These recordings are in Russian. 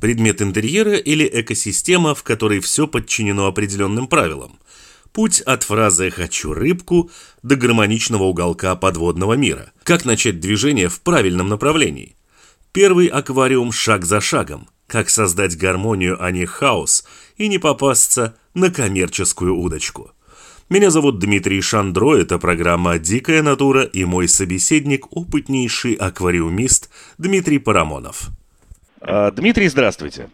Предмет интерьера или экосистема, в которой все подчинено определенным правилам. Путь от фразы «хочу рыбку» до гармоничного уголка подводного мира. Как начать движение в правильном направлении. Первый аквариум шаг за шагом. Как создать гармонию, а не хаос, и не попасться на коммерческую удочку. Меня зовут Дмитрий Шандро, это программа «Дикая натура» и мой собеседник – опытнейший аквариумист Дмитрий Парамонов. А, Дмитрий, здравствуйте.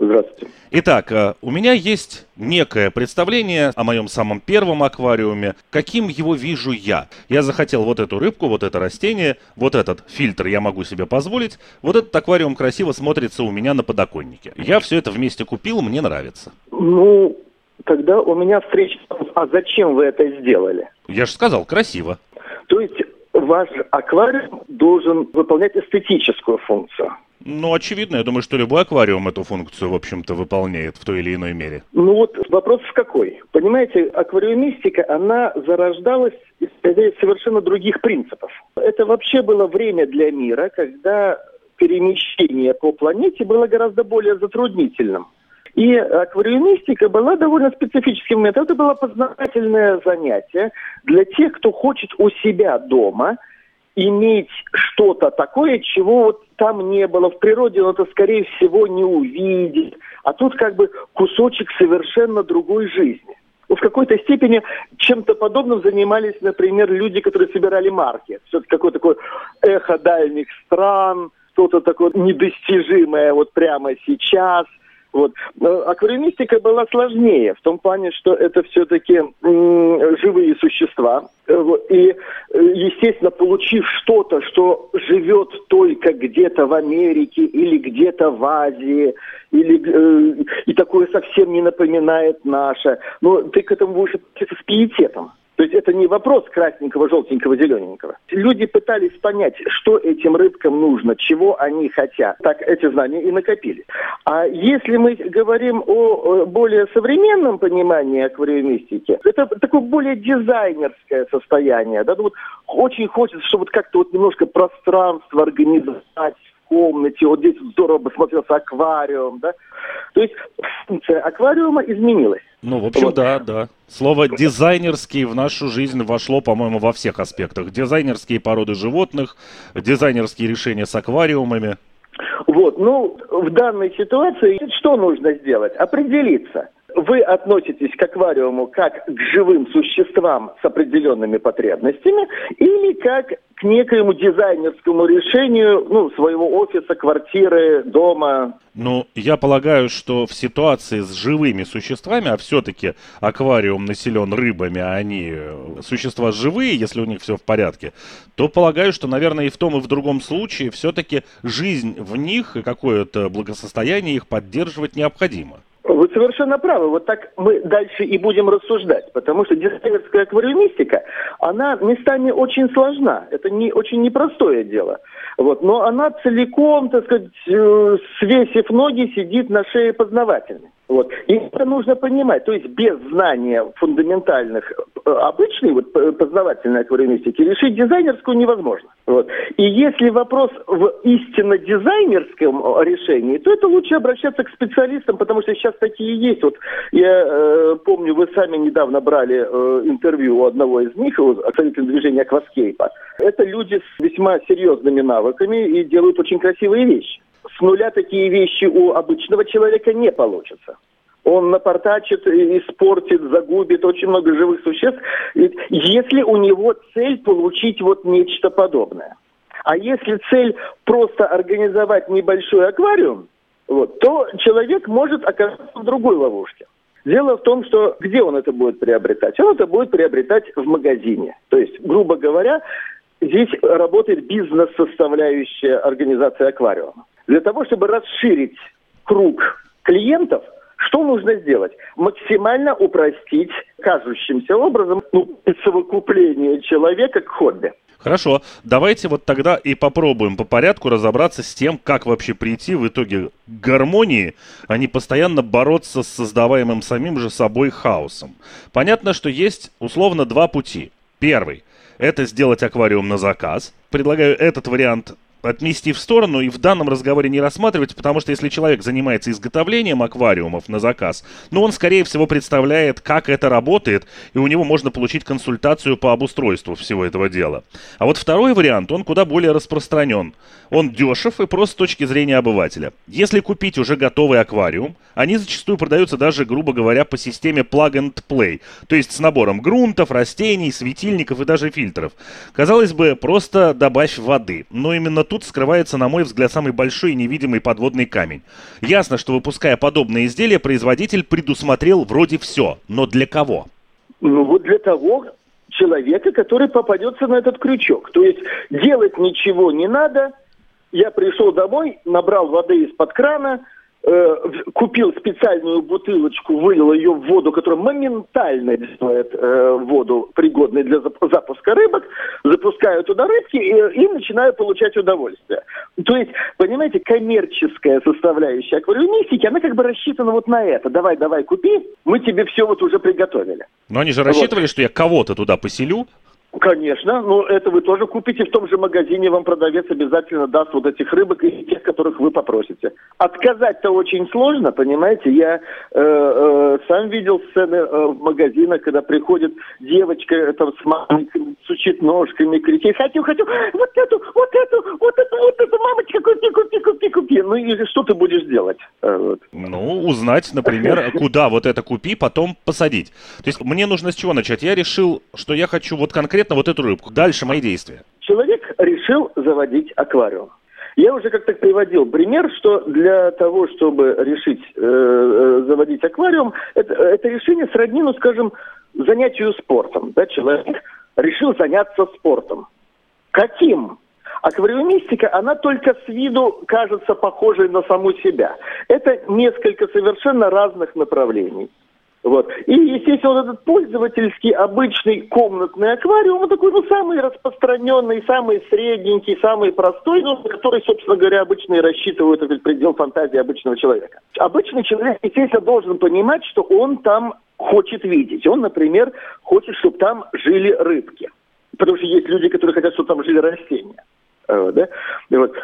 Здравствуйте. Итак, а, у меня есть некое представление о моем самом первом аквариуме, каким его вижу я. Я захотел вот эту рыбку, вот это растение, вот этот фильтр я могу себе позволить, вот этот аквариум красиво смотрится у меня на подоконнике. Я все это вместе купил, мне нравится. Ну, тогда у меня встреча. А зачем вы это сделали? Я же сказал, красиво. То есть ваш аквариум должен выполнять эстетическую функцию. Ну, очевидно, я думаю, что любой аквариум эту функцию, в общем-то, выполняет в той или иной мере. Ну вот вопрос в какой? Понимаете, аквариумистика, она зарождалась из совершенно других принципов. Это вообще было время для мира, когда перемещение по планете было гораздо более затруднительным. И аквариумистика была довольно специфическим методом. Это было познавательное занятие для тех, кто хочет у себя дома иметь что-то такое, чего вот там не было в природе, он это, скорее всего, не увидит. А тут как бы кусочек совершенно другой жизни. В какой-то степени чем-то подобным занимались, например, люди, которые собирали марки. Все-таки какое-то такое эхо дальних стран, что-то такое недостижимое вот прямо сейчас – вот. Аквариумистика была сложнее в том плане, что это все-таки живые существа. Э, и, э, естественно, получив что-то, что живет только где-то в Америке или где-то в Азии, или, э, и такое совсем не напоминает наше, но ты к этому будешь с пиететом. То есть это не вопрос красненького, желтенького, зелененького. Люди пытались понять, что этим рыбкам нужно, чего они хотят. Так эти знания и накопили. А если мы говорим о более современном понимании аквариумистики, это такое более дизайнерское состояние. Да? Ну, вот очень хочется, чтобы вот как-то вот немножко пространство организовать в комнате, вот здесь здорово бы смотрелся аквариум, да. То есть функция аквариума изменилась. Ну, в общем, вот. да, да. Слово дизайнерский в нашу жизнь вошло, по-моему, во всех аспектах. Дизайнерские породы животных, дизайнерские решения с аквариумами. Вот, ну, в данной ситуации что нужно сделать? Определиться. Вы относитесь к аквариуму как к живым существам с определенными потребностями или как к некоему дизайнерскому решению ну, своего офиса, квартиры, дома. Ну, я полагаю, что в ситуации с живыми существами, а все-таки аквариум населен рыбами, а они э, существа живые, если у них все в порядке, то полагаю, что, наверное, и в том, и в другом случае все-таки жизнь в них и какое-то благосостояние их поддерживать необходимо. Вы совершенно правы. Вот так мы дальше и будем рассуждать. Потому что дизайнерская аквариумистика, она местами очень сложна. Это не, очень непростое дело. Вот. Но она целиком, так сказать, э, свесив ноги, сидит на шее познавательной. Вот. И это нужно понимать. То есть без знания фундаментальных э, обычной вот, познавательной аквариумистики решить дизайнерскую невозможно. Вот. И если вопрос в истинно дизайнерском э, решении, то это лучше обращаться к специалистам, потому что сейчас такие есть. Вот я э, помню, вы сами недавно брали э, интервью у одного из них, у представителя движения Акваскейпа. Это люди с весьма серьезными навыками и делают очень красивые вещи с нуля такие вещи у обычного человека не получится. Он напортачит, испортит, загубит очень много живых существ, если у него цель получить вот нечто подобное. А если цель просто организовать небольшой аквариум, вот, то человек может оказаться в другой ловушке. Дело в том, что где он это будет приобретать? Он это будет приобретать в магазине. То есть, грубо говоря, здесь работает бизнес-составляющая организации аквариума. Для того, чтобы расширить круг клиентов, что нужно сделать? Максимально упростить кажущимся образом ну, совокупление человека к хобби. Хорошо, давайте вот тогда и попробуем по порядку разобраться с тем, как вообще прийти в итоге к гармонии, а не постоянно бороться с создаваемым самим же собой хаосом. Понятно, что есть условно два пути. Первый – это сделать аквариум на заказ. Предлагаю этот вариант отнести в сторону и в данном разговоре не рассматривать, потому что если человек занимается изготовлением аквариумов на заказ, ну, он, скорее всего, представляет, как это работает, и у него можно получить консультацию по обустройству всего этого дела. А вот второй вариант, он куда более распространен. Он дешев и просто с точки зрения обывателя. Если купить уже готовый аквариум, они зачастую продаются даже, грубо говоря, по системе plug and play, то есть с набором грунтов, растений, светильников и даже фильтров. Казалось бы, просто добавь воды, но именно тут скрывается, на мой взгляд, самый большой и невидимый подводный камень. Ясно, что выпуская подобные изделия, производитель предусмотрел вроде все, но для кого? Ну вот для того человека, который попадется на этот крючок. То есть делать ничего не надо. Я пришел домой, набрал воды из-под крана, Э, купил специальную бутылочку, вылил ее в воду, которая моментально делает э, воду пригодной для запуска рыбок, запускаю туда рыбки и, и начинаю получать удовольствие. То есть, понимаете, коммерческая составляющая аквариумистики, она как бы рассчитана вот на это. Давай, давай, купи, мы тебе все вот уже приготовили. Но они же рассчитывали, вот. что я кого-то туда поселю, Конечно, но это вы тоже купите в том же магазине, вам продавец обязательно даст вот этих рыбок и тех, которых вы попросите. Отказать-то очень сложно, понимаете? Я э, э, сам видел сцены э, в магазинах, когда приходит девочка э, там, с маленькими, сучит ножками, кричит, хочу, хочу, вот эту, вот эту, вот эту, вот эту, мамочка, купи, купи, купи, купи. Ну и что ты будешь делать? Э, вот. Ну, узнать, например, куда вот это купи, потом посадить. То есть мне нужно с чего начать? Я решил, что я хочу вот конкретно конкретно вот эту рыбку. Дальше мои действия. Человек решил заводить аквариум. Я уже как-то приводил пример, что для того, чтобы решить э, э, заводить аквариум, это, это решение сродни, ну, скажем, занятию спортом. Да? Человек решил заняться спортом. Каким? Аквариумистика, она только с виду кажется похожей на саму себя. Это несколько совершенно разных направлений. Вот. И, естественно, вот этот пользовательский обычный комнатный аквариум, он такой, ну, самый распространенный, самый средненький, самый простой, ну, который, собственно говоря, обычно и рассчитывают этот предел фантазии обычного человека. Обычный человек, естественно, должен понимать, что он там хочет видеть. Он, например, хочет, чтобы там жили рыбки. Потому что есть люди, которые хотят, чтобы там жили растения. Вот, да? И вот.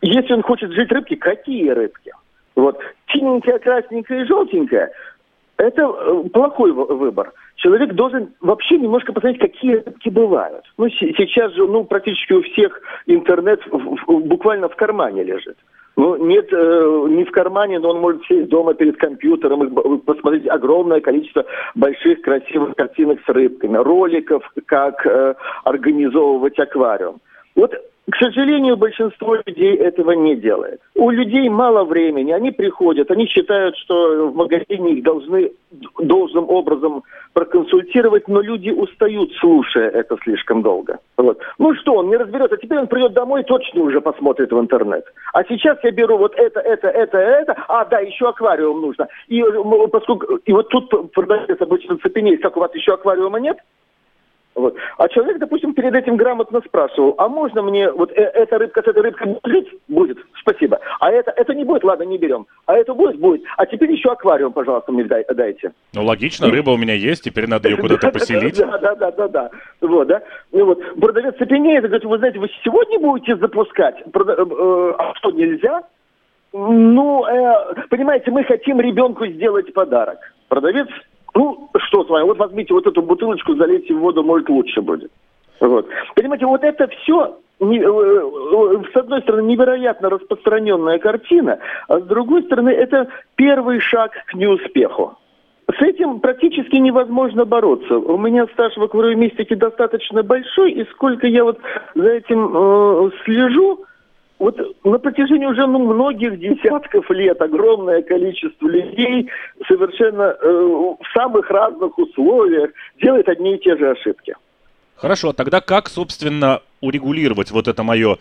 Если он хочет жить рыбки, какие рыбки? Вот. Синенькая, красненькая и желтенькая – это э, плохой выбор. Человек должен вообще немножко посмотреть, какие рыбки бывают. Ну, сейчас же, ну, практически у всех интернет буквально в кармане лежит. Ну, нет, э, не в кармане, но он может сесть дома перед компьютером и посмотреть огромное количество больших красивых картинок с рыбками, роликов, как э, организовывать аквариум. Вот к сожалению, большинство людей этого не делает. У людей мало времени, они приходят, они считают, что в магазине их должны должным образом проконсультировать, но люди устают, слушая это слишком долго. Вот. Ну что, он не разберется, теперь он придет домой и точно уже посмотрит в интернет. А сейчас я беру вот это, это, это, это, а да, еще аквариум нужно. И, поскольку, и вот тут продавец обычно цепенеет, как у вас еще аквариума нет, вот. А человек, допустим, перед этим грамотно спрашивал, а можно мне вот э эта рыбка с этой рыбкой будет? Будет, спасибо. А это, это не будет, ладно, не берем. А это будет? Будет. А теперь еще аквариум, пожалуйста, мне дай, дайте. Ну, логично, рыба у меня есть, теперь надо ее куда-то поселить. Да, да, да, да, да. Вот, да. Ну, вот. Продавец цепенеет и говорит, вы знаете, вы сегодня будете запускать? Э, э, а что, нельзя? Ну, понимаете, мы хотим ребенку сделать подарок. Продавец ну, что с вами, вот возьмите вот эту бутылочку, залейте в воду, может, лучше будет. Вот. Понимаете, вот это все э, э, с одной стороны, невероятно распространенная картина, а с другой стороны, это первый шаг к неуспеху. С этим практически невозможно бороться. У меня стаж в аквариумистике достаточно большой, и сколько я вот за этим э, слежу, вот на протяжении уже ну, многих десятков лет огромное количество людей совершенно э, в самых разных условиях делает одни и те же ошибки. Хорошо, тогда как, собственно, урегулировать вот это мое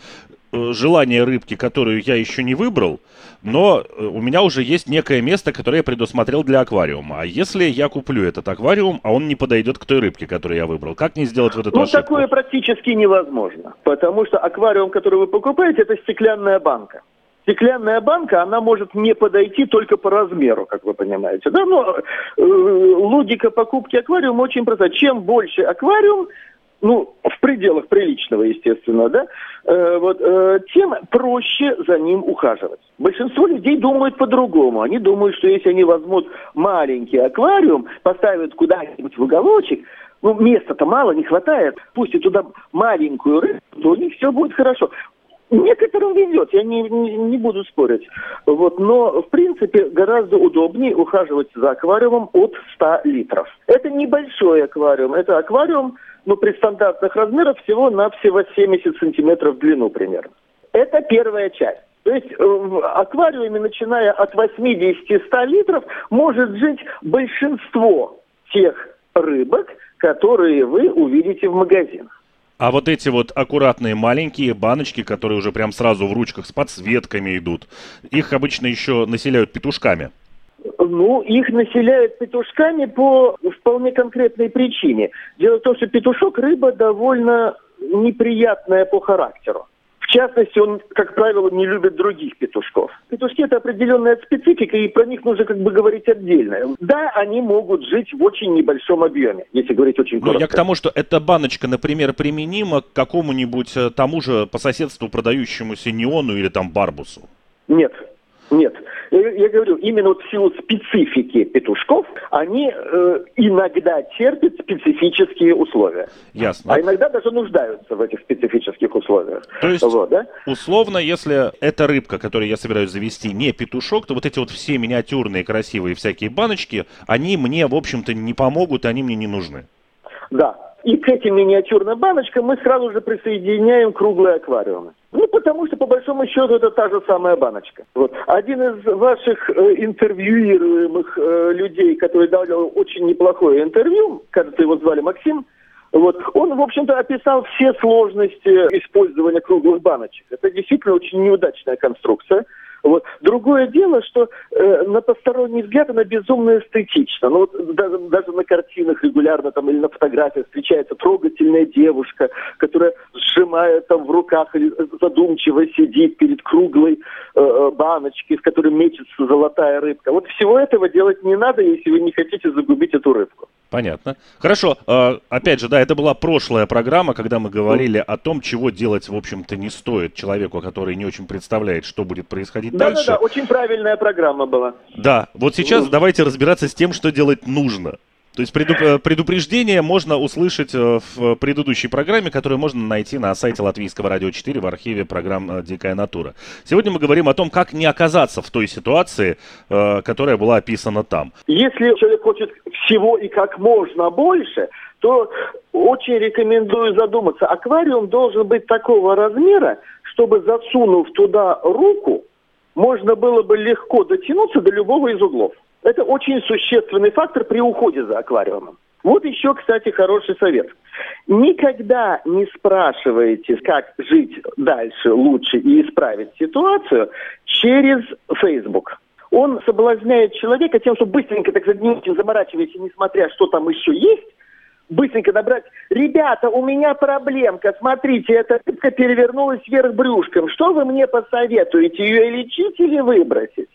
желание рыбки, которую я еще не выбрал, но э, у меня уже есть некое место, которое я предусмотрел для аквариума. А если я куплю этот аквариум, а он не подойдет к той рыбке, которую я выбрал, как мне сделать вот эту ну, ошибку? такое практически невозможно, потому что аквариум, который вы покупаете, это стеклянная банка. Стеклянная банка, она может не подойти только по размеру, как вы понимаете. Да? Но э, логика покупки аквариума очень проста. Чем больше аквариум, ну, в пределах приличного, естественно, да, э, вот, э, тем проще за ним ухаживать. Большинство людей думают по-другому. Они думают, что если они возьмут маленький аквариум, поставят куда-нибудь в уголочек, ну, места-то мало, не хватает, пустят туда маленькую рыбу, то у них все будет хорошо. Некоторым везет, я не, не, не буду спорить. Вот, но, в принципе, гораздо удобнее ухаживать за аквариумом от 100 литров. Это небольшой аквариум. Это аквариум, ну, при стандартных размерах всего на всего 70 сантиметров в длину примерно. Это первая часть. То есть э, в аквариуме, начиная от 80-100 литров, может жить большинство тех рыбок, которые вы увидите в магазинах. А вот эти вот аккуратные маленькие баночки, которые уже прям сразу в ручках с подсветками идут, их обычно еще населяют петушками. Ну, их населяют петушками по вполне конкретной причине. Дело в том, что петушок рыба довольно неприятная по характеру. В частности, он, как правило, не любит других петушков. Петушки – это определенная специфика, и про них нужно как бы говорить отдельно. Да, они могут жить в очень небольшом объеме, если говорить очень коротко. Ну, я к тому, что эта баночка, например, применима к какому-нибудь э, тому же по соседству продающемуся неону или там барбусу. Нет, нет. Я, я говорю, именно вот в силу специфики петушков, они э, иногда терпят специфические условия. Ясно. А иногда даже нуждаются в этих специфических условиях. То есть, вот, да? условно, если эта рыбка, которую я собираюсь завести, не петушок, то вот эти вот все миниатюрные, красивые всякие баночки, они мне, в общем-то, не помогут, они мне не нужны. Да. И к этим миниатюрным баночкам мы сразу же присоединяем круглые аквариумы. Ну, потому что, по большому счету, это та же самая баночка. Вот. Один из ваших э, интервьюируемых э, людей, который дал очень неплохое интервью, кажется, его звали Максим, вот. Он, в общем-то, описал все сложности использования круглых баночек. Это действительно очень неудачная конструкция. Вот. Другое дело, что э, на посторонний взгляд она безумно эстетична. Ну, вот, даже, даже на картинах регулярно там, или на фотографиях встречается трогательная девушка, которая сжимает там в руках или задумчиво сидит перед круглой э, э баночкой, в которой мечется золотая рыбка. Вот всего этого делать не надо, если вы не хотите загубить эту рыбку. Понятно. Хорошо. А, опять же, да, это была прошлая программа, когда мы говорили о том, чего делать, в общем-то, не стоит человеку, который не очень представляет, что будет происходить да, дальше. Да-да-да, очень правильная программа была. Да, вот сейчас ну. давайте разбираться с тем, что делать нужно. То есть э, предупреждение можно услышать э, в предыдущей программе, которую можно найти на сайте Латвийского радио 4 в архиве программ э, «Дикая натура». Сегодня мы говорим о том, как не оказаться в той ситуации, которая была описана там. Если человек хочет всего и как можно больше, то очень рекомендую задуматься. Аквариум должен быть такого размера, чтобы засунув туда руку, можно было бы легко дотянуться до любого из углов. Это очень существенный фактор при уходе за аквариумом. Вот еще, кстати, хороший совет. Никогда не спрашивайте, как жить дальше лучше и исправить ситуацию через Facebook. Он соблазняет человека тем, что быстренько, так сказать, не заморачиваясь, несмотря, что там еще есть, быстренько набрать. Ребята, у меня проблемка. Смотрите, эта рыбка перевернулась вверх брюшком. Что вы мне посоветуете? Ее лечить или выбросить?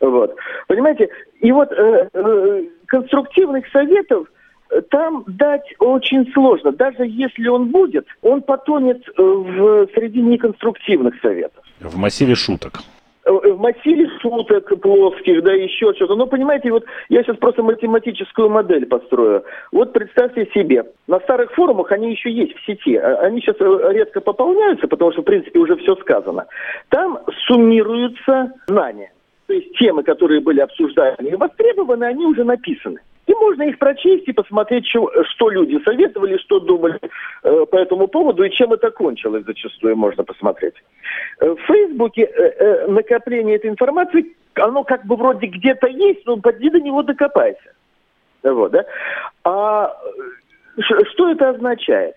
Вот. Понимаете? И вот э, э, конструктивных советов э, там дать очень сложно. Даже если он будет, он потонет э, в среди неконструктивных советов. В массиве шуток. Э, в массиве шуток плоских, да, еще что-то. Ну, понимаете, вот я сейчас просто математическую модель построю. Вот представьте себе, на старых форумах они еще есть в сети. А, они сейчас редко пополняются, потому что, в принципе, уже все сказано. Там суммируются знания. То есть темы, которые были обсужданы и востребованы, они уже написаны. И можно их прочесть и посмотреть, что, что люди советовали, что думали э, по этому поводу и чем это кончилось зачастую можно посмотреть. Э, в Фейсбуке э, э, накопление этой информации, оно как бы вроде где-то есть, но поди до него докопайся. Вот, да? А э, что это означает?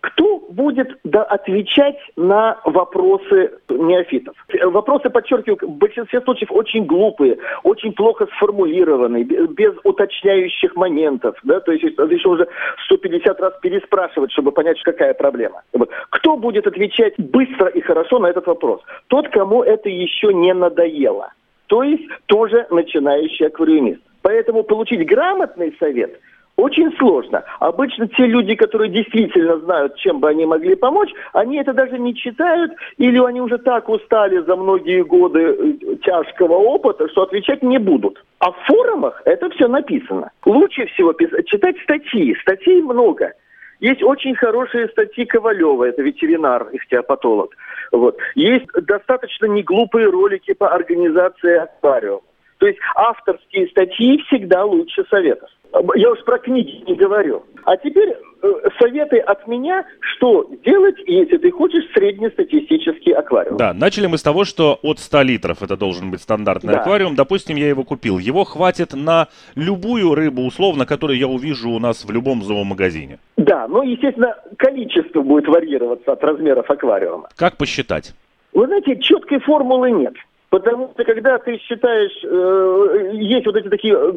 Кто будет да, отвечать на вопросы неофитов? Вопросы, подчеркиваю, в большинстве случаев очень глупые, очень плохо сформулированные, без уточняющих моментов. Да? То есть еще уже 150 раз переспрашивать, чтобы понять, какая проблема. Кто будет отвечать быстро и хорошо на этот вопрос? Тот, кому это еще не надоело. То есть тоже начинающий аквариумист. Поэтому получить грамотный совет – очень сложно. Обычно те люди, которые действительно знают, чем бы они могли помочь, они это даже не читают, или они уже так устали за многие годы э, тяжкого опыта, что отвечать не будут. А в форумах это все написано. Лучше всего читать статьи. Статей много. Есть очень хорошие статьи Ковалева, это ветеринар, ихтиопатолог. Вот. Есть достаточно неглупые ролики по организации аквариума. То есть авторские статьи всегда лучше советов. Я уж про книги не говорю. А теперь э, советы от меня, что делать, если ты хочешь среднестатистический аквариум. Да, начали мы с того, что от 100 литров это должен быть стандартный да. аквариум. Допустим, я его купил. Его хватит на любую рыбу, условно, которую я увижу у нас в любом зоомагазине. Да, но, естественно, количество будет варьироваться от размеров аквариума. Как посчитать? Вы знаете, четкой формулы нет. Потому что когда ты считаешь, э, есть вот эти такие, э,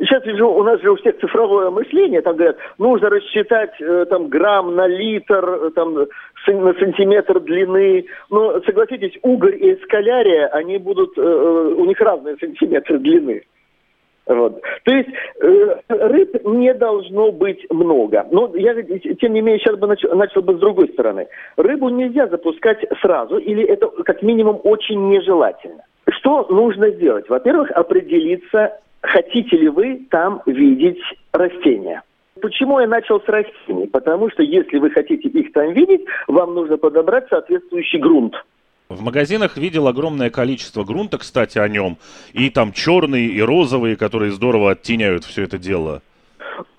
сейчас вижу, у нас же у всех цифровое мышление, там говорят, нужно рассчитать э, там грамм на литр, э, там на сантиметр длины. Но согласитесь, угорь и эскалярия, они будут, э, э, у них разные сантиметры длины. Вот. То есть э, рыб не должно быть много. Но я, тем не менее, сейчас бы начал, начал бы с другой стороны. Рыбу нельзя запускать сразу, или это как минимум очень нежелательно. Что нужно сделать? Во-первых, определиться, хотите ли вы там видеть растения. Почему я начал с растений? Потому что если вы хотите их там видеть, вам нужно подобрать соответствующий грунт. В магазинах видел огромное количество грунта, кстати, о нем. И там черные и розовые, которые здорово оттеняют все это дело.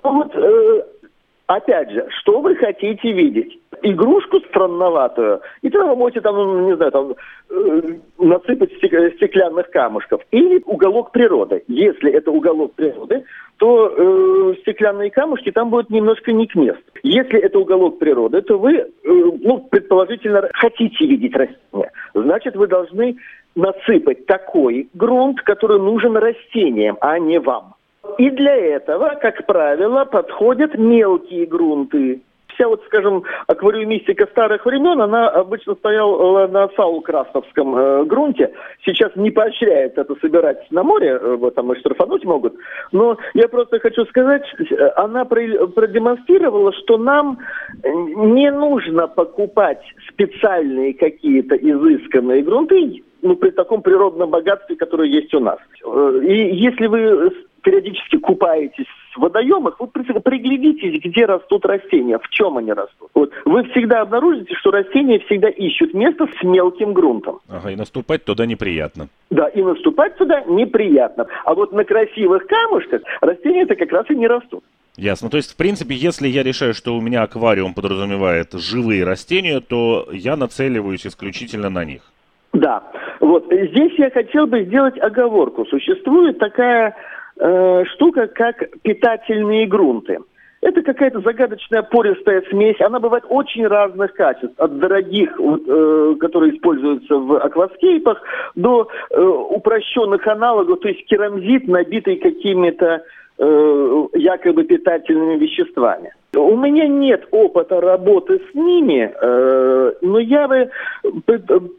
Ну вот, э, опять же, что вы хотите видеть? Игрушку странноватую, и тогда вы можете там, ну, не знаю, там, э, насыпать стеклянных камушков. Или уголок природы. Если это уголок природы, то э, стеклянные камушки там будут немножко не к месту. Если это уголок природы, то вы, э, ну, предположительно, хотите видеть растения. Значит, вы должны насыпать такой грунт, который нужен растениям, а не вам. И для этого, как правило, подходят мелкие грунты вся вот, скажем, аквариумистика старых времен, она обычно стояла на саул-крастовском э, грунте. Сейчас не поощряет это собирать на море, э, вот там и штрафануть могут. Но я просто хочу сказать, э, она продемонстрировала, что нам не нужно покупать специальные какие-то изысканные грунты, ну, при таком природном богатстве, которое есть у нас. Э, и если вы периодически купаетесь в водоемах, вы приглядитесь, где растут растения, в чем они растут. Вот. Вы всегда обнаружите, что растения всегда ищут место с мелким грунтом. Ага, и наступать туда неприятно. Да, и наступать туда неприятно. А вот на красивых камушках растения-то как раз и не растут. Ясно. То есть, в принципе, если я решаю, что у меня аквариум подразумевает живые растения, то я нацеливаюсь исключительно на них. Да. Вот здесь я хотел бы сделать оговорку. Существует такая э, штука, как питательные грунты. Это какая-то загадочная пористая смесь. Она бывает очень разных качеств. От дорогих, э, которые используются в акваскейпах, до э, упрощенных аналогов, то есть керамзит, набитый какими-то э, якобы питательными веществами. У меня нет опыта работы с ними, э, но я бы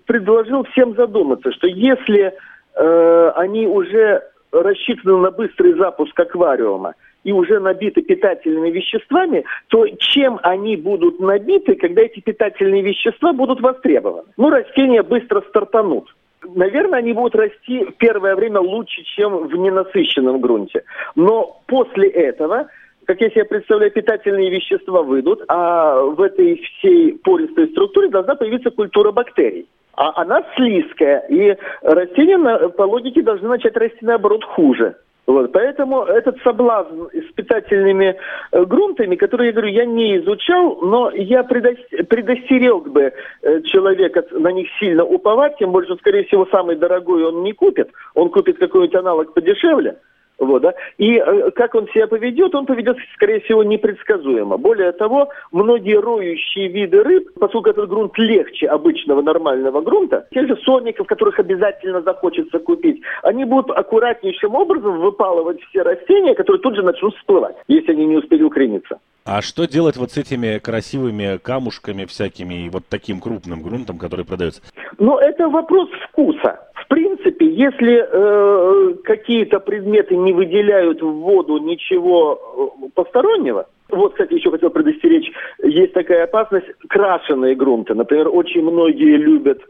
предложил всем задуматься, что если э, они уже рассчитаны на быстрый запуск аквариума и уже набиты питательными веществами, то чем они будут набиты, когда эти питательные вещества будут востребованы? Ну, растения быстро стартанут. Наверное, они будут расти первое время лучше, чем в ненасыщенном грунте. Но после этого как я себе представляю, питательные вещества выйдут, а в этой всей пористой структуре должна появиться культура бактерий. А она слизкая, и растения по логике должны начать расти наоборот хуже. Вот, поэтому этот соблазн с питательными э, грунтами, которые, я говорю, я не изучал, но я предостерег бы э, человека на них сильно уповать, тем больше, скорее всего, самый дорогой он не купит, он купит какой-нибудь аналог подешевле. Вот, да? И э, как он себя поведет, он поведет, скорее всего, непредсказуемо. Более того, многие роющие виды рыб, поскольку этот грунт легче обычного нормального грунта, тех же сорников, которых обязательно захочется купить, они будут аккуратнейшим образом выпалывать все растения, которые тут же начнут всплывать, если они не успели укорениться. А что делать вот с этими красивыми камушками всякими и вот таким крупным грунтом, который продается? Ну, это вопрос вкуса. Принципе, если э, какие-то предметы не выделяют в воду ничего э, постороннего, вот, кстати, еще хотел предостеречь, есть такая опасность, крашеные грунты. Например, очень многие любят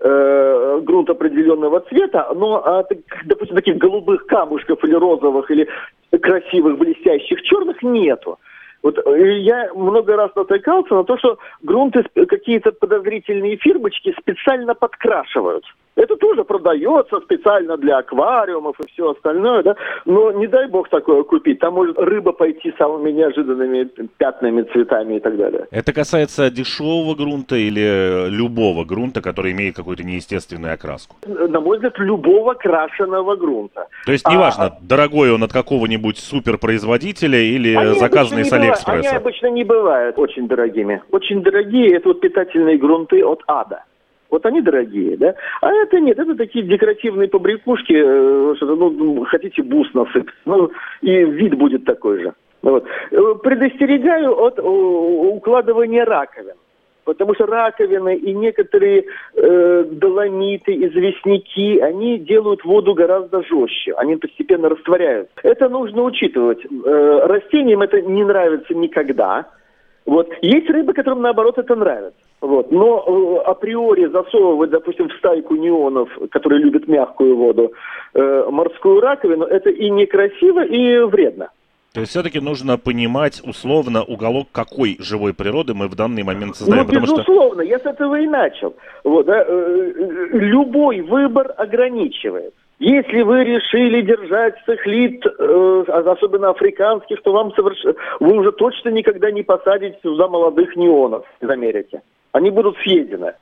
э, грунт определенного цвета, но, а, допустим, таких голубых камушков или розовых, или красивых, блестящих, черных нету. Вот э, я много раз натыкался на то, что грунты какие-то подозрительные фирмочки специально подкрашивают. Это тоже продается специально для аквариумов и все остальное, да. Но не дай бог такое купить. Там может рыба пойти самыми неожиданными пятнами, цветами и так далее. Это касается дешевого грунта или любого грунта, который имеет какую-то неестественную окраску? На мой взгляд, любого крашеного грунта. То есть неважно, а, дорогой он от какого-нибудь суперпроизводителя или заказанный с Алиэкспресса? Они обычно не бывают очень дорогими. Очень дорогие это вот питательные грунты от ада. Вот они дорогие, да? А это нет, это такие декоративные побрякушки, э, что ну, хотите бус насыпать, ну, и вид будет такой же. Вот. Э, предостерегаю от укладывания раковин. Потому что раковины и некоторые э, доломиты, известняки, они делают воду гораздо жестче, они постепенно растворяют. Это нужно учитывать. Э, растениям это не нравится никогда. Вот. Есть рыбы, которым наоборот это нравится. Вот. Но э, априори засовывать, допустим, в стайку неонов, которые любят мягкую воду, э, морскую раковину, это и некрасиво, и вредно. То есть все-таки нужно понимать условно уголок какой живой природы мы в данный момент создаем. Ну, безусловно, что... я с этого и начал. Вот, да, э, э, любой выбор ограничивает. Если вы решили держать сахлит, э, особенно африканских, то вам соверш... вы уже точно никогда не посадите туда молодых неонов из Америки. Они будут съедены.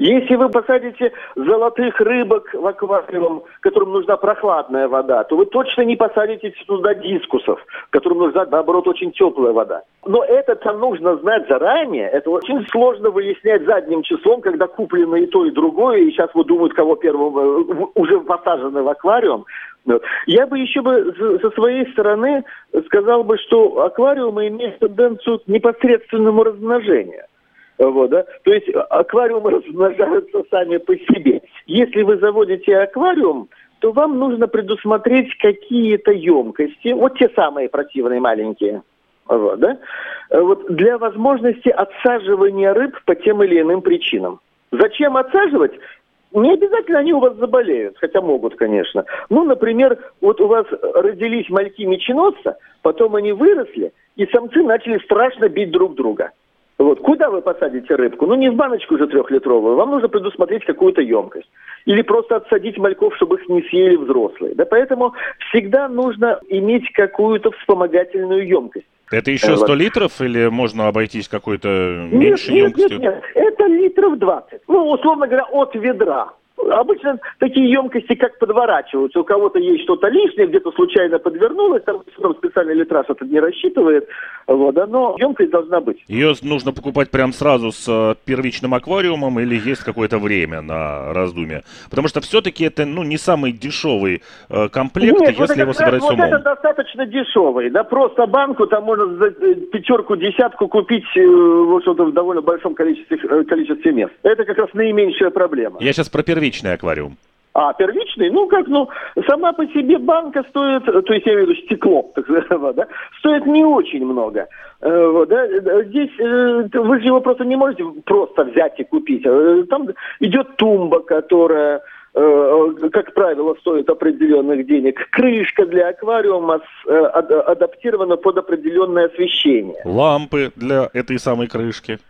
Если вы посадите золотых рыбок в аквариум, которым нужна прохладная вода, то вы точно не посадите туда дискусов, которым нужна, наоборот, очень теплая вода. Но это-то нужно знать заранее. Это очень сложно выяснять задним числом, когда куплено и то, и другое, и сейчас вот думают, кого первым э, уже посажены в аквариум. Я бы еще бы со своей стороны сказал бы, что аквариумы имеют тенденцию к непосредственному размножению. Вот, да? То есть аквариумы размножаются сами по себе. Если вы заводите аквариум, то вам нужно предусмотреть какие-то емкости, вот те самые противные маленькие, вот, да? вот, для возможности отсаживания рыб по тем или иным причинам. Зачем отсаживать? Не обязательно они у вас заболеют, хотя могут, конечно. Ну, например, вот у вас родились мальки меченосца, потом они выросли, и самцы начали страшно бить друг друга. Вот. Куда вы посадите рыбку? Ну, не в баночку же трехлитровую. Вам нужно предусмотреть какую-то емкость. Или просто отсадить мальков, чтобы их не съели взрослые. Да, поэтому всегда нужно иметь какую-то вспомогательную емкость. Это еще 100 вот. литров или можно обойтись какой-то меньшей нет, емкостью? Нет, нет, это литров 20. Ну, условно говоря, от ведра. Обычно такие емкости как подворачиваются. У кого-то есть что-то лишнее, где-то случайно подвернулось, там, там специальный литраж это не рассчитывает, вот, да, но емкость должна быть. Ее нужно покупать прям сразу с э, первичным аквариумом или есть какое-то время на раздумье? Потому что все-таки это ну, не самый дешевый э, комплект, Нет, если вот его собирать вот с умом. это достаточно дешевый, да, просто банку там можно за э, пятерку, десятку купить э, вот что-то в довольно большом количестве, э, количестве мест. Это как раз наименьшая проблема. Я сейчас про первичный первичный аквариум? А, первичный? Ну, как, ну, сама по себе банка стоит, то есть я имею в виду стекло, так сказать, да, стоит не очень много. Э, вот, да. Здесь э, вы же его просто не можете просто взять и купить. Э, там идет тумба, которая как правило, стоит определенных денег. Крышка для аквариума адаптирована под определенное освещение. Лампы для этой самой крышки.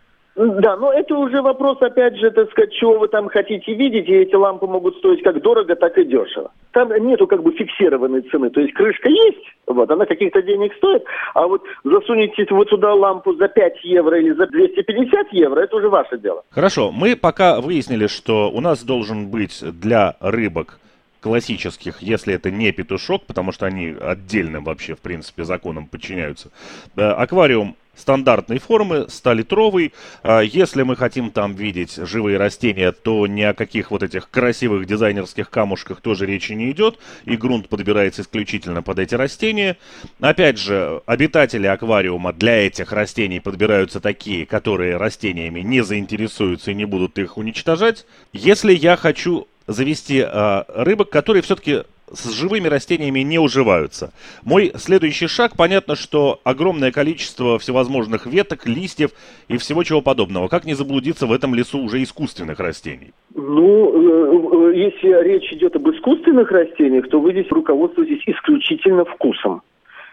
Да, но это уже вопрос, опять же, так сказать, чего вы там хотите видеть, и эти лампы могут стоить как дорого, так и дешево. Там нету как бы фиксированной цены, то есть крышка есть, вот, она каких-то денег стоит, а вот засунете вот туда лампу за 5 евро или за 250 евро, это уже ваше дело. Хорошо, мы пока выяснили, что у нас должен быть для рыбок классических, если это не петушок, потому что они отдельным вообще, в принципе, законам подчиняются. Аквариум стандартной формы, 100-литровый. А если мы хотим там видеть живые растения, то ни о каких вот этих красивых дизайнерских камушках тоже речи не идет, и грунт подбирается исключительно под эти растения. Опять же, обитатели аквариума для этих растений подбираются такие, которые растениями не заинтересуются и не будут их уничтожать. Если я хочу завести э, рыбок, которые все-таки с живыми растениями не уживаются. Мой следующий шаг, понятно, что огромное количество всевозможных веток, листьев и всего чего подобного. Как не заблудиться в этом лесу уже искусственных растений? Ну, э, э, если речь идет об искусственных растениях, то вы здесь руководствуетесь исключительно вкусом.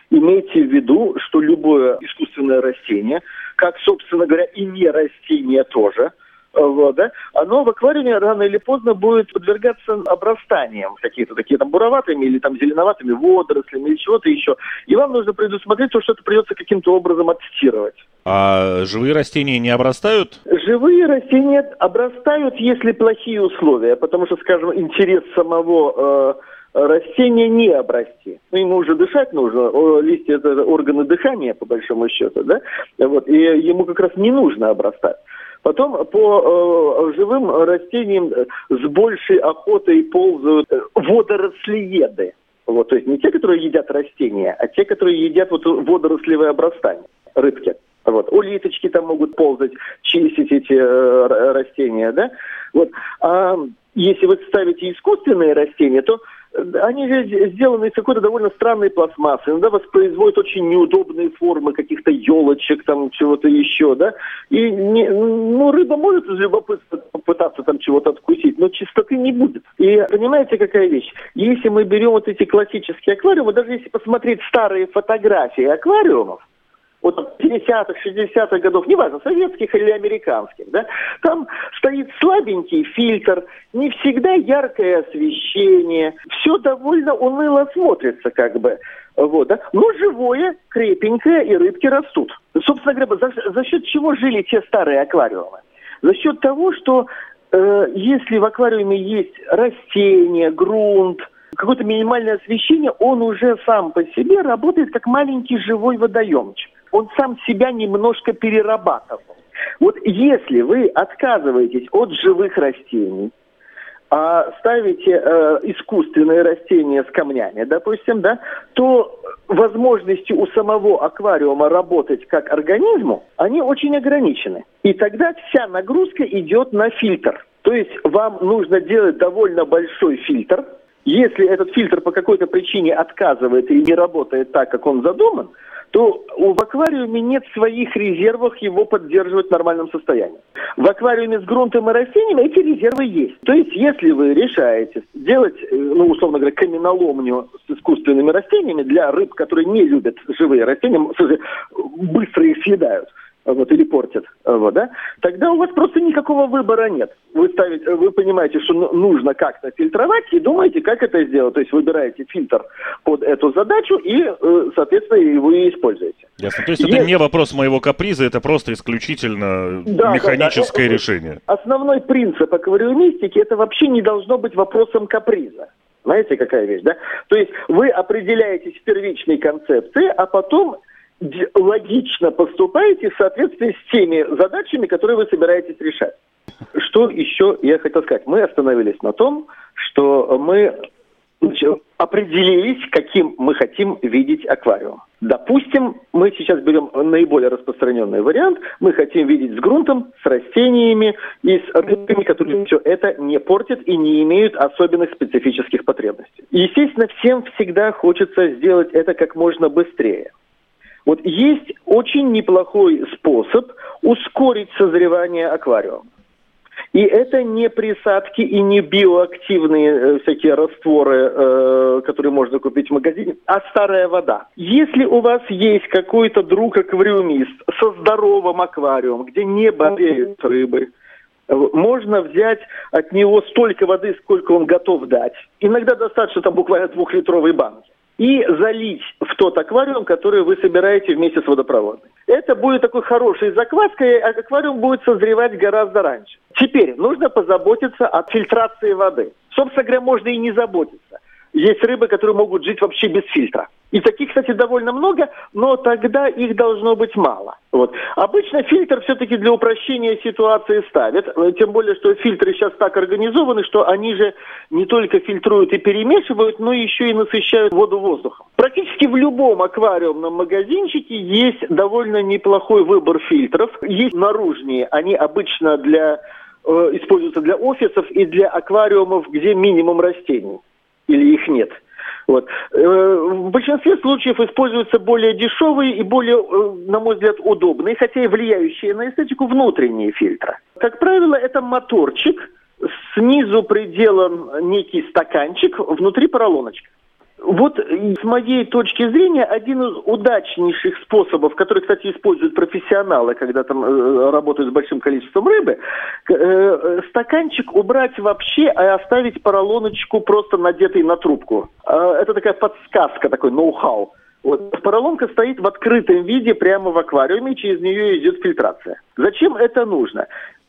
Имейте в виду, что любое искусственное растение, как, собственно говоря, и не растение тоже – вот, да, оно в аквариуме рано или поздно будет подвергаться обрастаниям какие-то такие там буроватыми или там зеленоватыми водорослями или чего-то еще. И вам нужно предусмотреть то, что это придется каким-то образом отстирывать. А живые растения не обрастают? Живые растения обрастают, если плохие условия, потому что, скажем, интерес самого э, растения не обрасти. Ну, ему уже дышать нужно. Листья это органы дыхания, по большому счету, да? Вот, и ему как раз не нужно обрастать. Потом по э, живым растениям с большей охотой ползают э, водорослиеды. Вот, то есть не те, которые едят растения, а те, которые едят вот водорослевые обрастания, рыбки. Вот. Улиточки там могут ползать, чистить эти э, растения, да? Вот. А если вы ставите искусственные растения, то они же сделаны из какой-то довольно странной пластмассы. Иногда воспроизводят очень неудобные формы каких-то елочек, там чего-то еще, да. И не, ну, рыба может из любопытства попытаться там чего-то откусить, но чистоты не будет. И понимаете, какая вещь? Если мы берем вот эти классические аквариумы, даже если посмотреть старые фотографии аквариумов, вот 50-х, 60-х годов, неважно, советских или американских, да, там стоит слабенький фильтр, не всегда яркое освещение, все довольно уныло смотрится как бы, вот, да, но живое, крепенькое, и рыбки растут. Собственно говоря, за, за счет чего жили те старые аквариумы? За счет того, что э, если в аквариуме есть растения, грунт, какое-то минимальное освещение, он уже сам по себе работает как маленький живой водоемчик он сам себя немножко перерабатывал. Вот если вы отказываетесь от живых растений, а ставите э, искусственные растения с камнями, допустим, да, то возможности у самого аквариума работать как организму, они очень ограничены. И тогда вся нагрузка идет на фильтр. То есть вам нужно делать довольно большой фильтр. Если этот фильтр по какой-то причине отказывает и не работает так, как он задуман, то в аквариуме нет своих резервов его поддерживать в нормальном состоянии. В аквариуме с грунтом и растениями эти резервы есть. То есть, если вы решаете делать, э, ну, условно говоря, каменоломню с искусственными растениями для рыб, которые не любят живые растения, быстро их съедают, вот, или портят, вот, да, тогда у вас просто никакого выбора нет. Вы, ставите, вы понимаете, что нужно как-то фильтровать и думаете, как это сделать. То есть выбираете фильтр под эту задачу и, э, соответственно, его и используете. Ясно. То есть это не вопрос моего каприза, это просто исключительно да, механическое да, да. решение. Основной принцип аквариумистики это вообще не должно быть вопросом каприза. Знаете, какая вещь, да? То есть вы определяетесь в первичной концепции, а потом логично поступаете в соответствии с теми задачами, которые вы собираетесь решать. Что еще я хотел сказать? Мы остановились на том, что мы определились, каким мы хотим видеть аквариум. Допустим, мы сейчас берем наиболее распространенный вариант. Мы хотим видеть с грунтом, с растениями и с рыбами, которые все это не портят и не имеют особенных специфических потребностей. Естественно, всем всегда хочется сделать это как можно быстрее. Вот есть очень неплохой способ ускорить созревание аквариума. И это не присадки и не биоактивные э, всякие растворы, э, которые можно купить в магазине, а старая вода. Если у вас есть какой-то друг-аквариумист со здоровым аквариумом, где не болеют рыбы, можно взять от него столько воды, сколько он готов дать. Иногда достаточно там буквально двухлитровой банки. И залить в тот аквариум, который вы собираете вместе с водопроводом. Это будет такой хорошей закваской, а аквариум будет созревать гораздо раньше. Теперь нужно позаботиться о фильтрации воды. Собственно говоря, можно и не заботиться. Есть рыбы, которые могут жить вообще без фильтра. И таких, кстати, довольно много, но тогда их должно быть мало. Вот. Обычно фильтр все-таки для упрощения ситуации ставят, тем более, что фильтры сейчас так организованы, что они же не только фильтруют и перемешивают, но еще и насыщают воду воздухом. Практически в любом аквариумном магазинчике есть довольно неплохой выбор фильтров. Есть наружные, они обычно для э, используются для офисов и для аквариумов, где минимум растений или их нет. Вот. Э, в большинстве случаев используются более дешевые и более, э, на мой взгляд, удобные, хотя и влияющие на эстетику внутренние фильтры. Как правило, это моторчик, снизу приделан некий стаканчик, внутри поролоночка. Вот с моей точки зрения один из удачнейших способов, который, кстати, используют профессионалы, когда там э, работают с большим количеством рыбы, э, стаканчик убрать вообще, а оставить поролоночку просто надетой на трубку. Э, это такая подсказка, такой ноу-хау. Вот поролонка стоит в открытом виде прямо в аквариуме, через нее идет фильтрация. Зачем это нужно?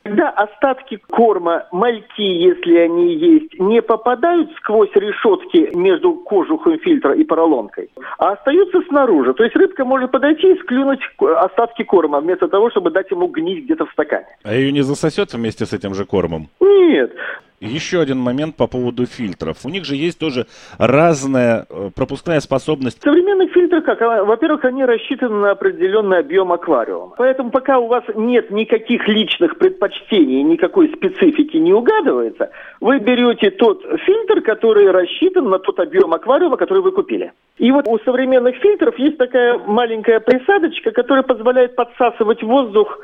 Когда остатки корма, мальки, если они есть, не попадают сквозь решетки между кожухом фильтра и поролонкой, а остаются снаружи. То есть рыбка может подойти и склюнуть остатки корма, вместо того, чтобы дать ему гнить где-то в стакане. А ее не засосет вместе с этим же кормом? Нет. Еще один момент по поводу фильтров. У них же есть тоже разная э, пропускная способность. Современных фильтров, как? А, во-первых, они рассчитаны на определенный объем аквариума. Поэтому пока у вас нет никаких личных предпочтений, никакой специфики не угадывается, вы берете тот фильтр, который рассчитан на тот объем аквариума, который вы купили. И вот у современных фильтров есть такая маленькая присадочка, которая позволяет подсасывать воздух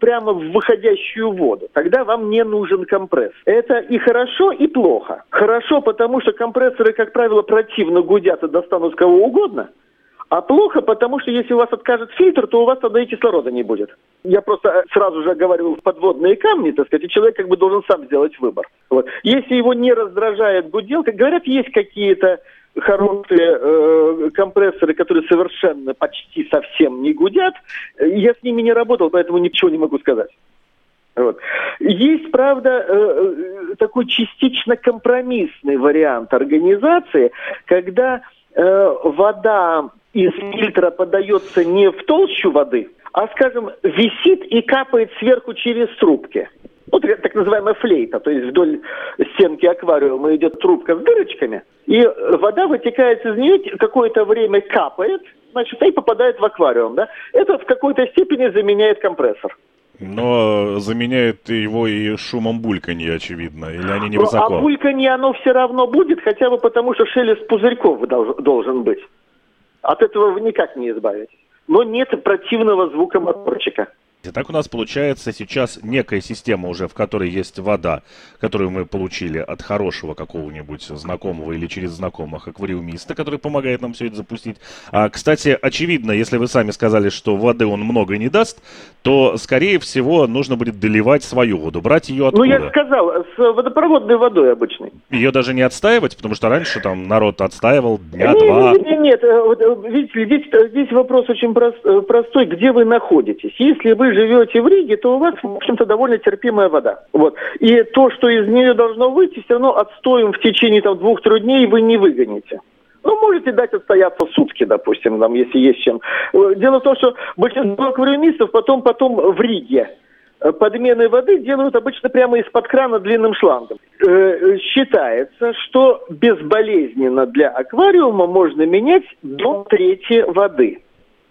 прямо в выходящую воду. Тогда вам не нужен компресс. Это и хорошо, и плохо. Хорошо, потому что компрессоры, как правило, противно гудят и достанут кого угодно. А плохо, потому что если у вас откажет фильтр, то у вас тогда и кислорода не будет. Я просто сразу же говорил подводные камни, так сказать, и человек как бы должен сам сделать выбор. Вот. Если его не раздражает гуделка, говорят, есть какие-то хорошие э, компрессоры, которые совершенно почти совсем не гудят. Я с ними не работал, поэтому ничего не могу сказать. Вот. Есть, правда, э, э, такой частично компромиссный вариант организации, когда э, вода из фильтра подается не в толщу воды, а, скажем, висит и капает сверху через трубки. Вот так называемая флейта, то есть вдоль стенки аквариума идет трубка с дырочками, и вода вытекает из нее, какое-то время капает, значит, и попадает в аквариум. Да? Это в какой-то степени заменяет компрессор. Но заменяет его и шумом бульканья, очевидно, или они невысоко? Ну, а бульканье оно все равно будет, хотя бы потому, что шелест пузырьков должен быть. От этого вы никак не избавитесь. Но нет противного звука моторчика. Так у нас получается сейчас некая система уже, в которой есть вода, которую мы получили от хорошего какого-нибудь знакомого или через знакомых аквариумиста, который помогает нам все это запустить. А, кстати, очевидно, если вы сами сказали, что воды он много не даст, то, скорее всего, нужно будет доливать свою воду, брать ее откуда? Ну, я сказал, с водопроводной водой обычной. Ее даже не отстаивать, потому что раньше там народ отстаивал дня нет, два. Нет, нет, нет, э, видите, здесь, здесь вопрос очень э, простой, где вы находитесь. Если вы живете в Риге, то у вас, в общем-то, довольно терпимая вода. Вот. И то, что из нее должно выйти, все равно отстоем в течение там, двух-трех дней вы не выгоните. Ну, можете дать отстояться сутки, допустим, там, если есть чем. Дело в том, что большинство аквариумистов потом, потом в Риге подмены воды делают обычно прямо из-под крана длинным шлангом. Э, считается, что безболезненно для аквариума можно менять до трети воды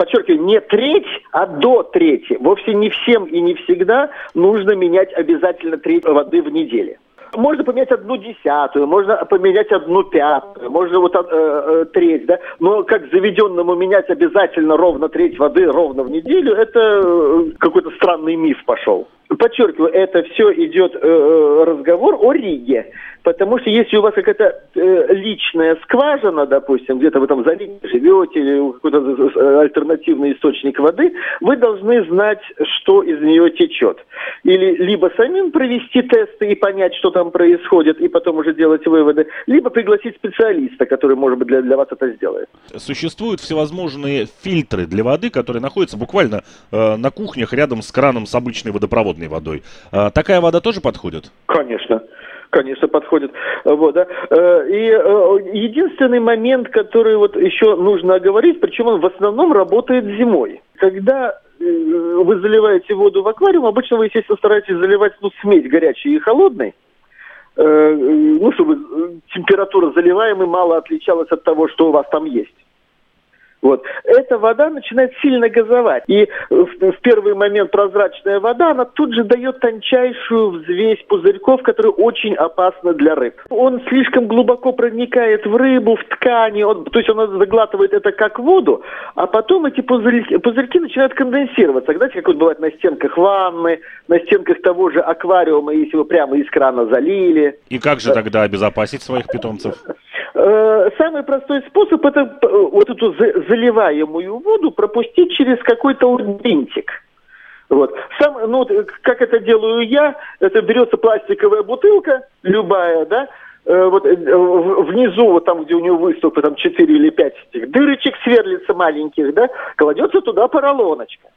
подчеркиваю, не треть, а до трети. Вовсе не всем и не всегда нужно менять обязательно треть воды в неделе. Можно поменять одну десятую, можно поменять одну пятую, можно вот э, э, треть, да. Но как заведенному менять обязательно ровно треть воды ровно в неделю, это э, какой-то странный миф пошел. Подчеркиваю, это все идет э, э, разговор о Риге. Потому что если у вас какая-то э, личная скважина, допустим, где-то вы там заливе живете или какой-то альтернативный источник воды, вы должны знать, что из нее течет. Или либо самим провести тесты и понять, что там происходит, и потом уже делать выводы, либо пригласить специалиста, который, может быть, для, для вас это сделает. Существуют всевозможные фильтры для воды, которые находятся буквально э, на кухнях рядом с краном с обычной водопроводной водой. Э, такая вода тоже подходит? Конечно конечно, подходит. Вот, да. Э, и э, единственный момент, который вот еще нужно оговорить, причем он в основном работает зимой. Когда э, вы заливаете воду в аквариум, обычно вы, естественно, стараетесь заливать ну, смесь горячей и холодной, ну, чтобы температура заливаемой мало отличалась от того, что у вас там есть. Вот. Эта вода начинает сильно газовать. И в, первый момент прозрачная вода, она тут же дает тончайшую взвесь пузырьков, которые очень опасны для рыб. Он слишком глубоко проникает в рыбу, в ткани, он, то есть он заглатывает это как воду, а потом эти пузырьки, пузырьки начинают конденсироваться. Знаете, как вот бывает на стенках ванны, на стенках того же аквариума, если вы прямо из крана залили. И как же тогда обезопасить своих питомцев? Э, самый простой способ это э, вот эту заливаемую воду пропустить через какой-то винтик. Вот. Сам, ну, вот, как это делаю я, это берется пластиковая бутылка, любая, да, э, вот внизу, вот там, где у него выступы, там 4 или 5 этих дырочек сверлится маленьких, да, кладется туда поролоночка.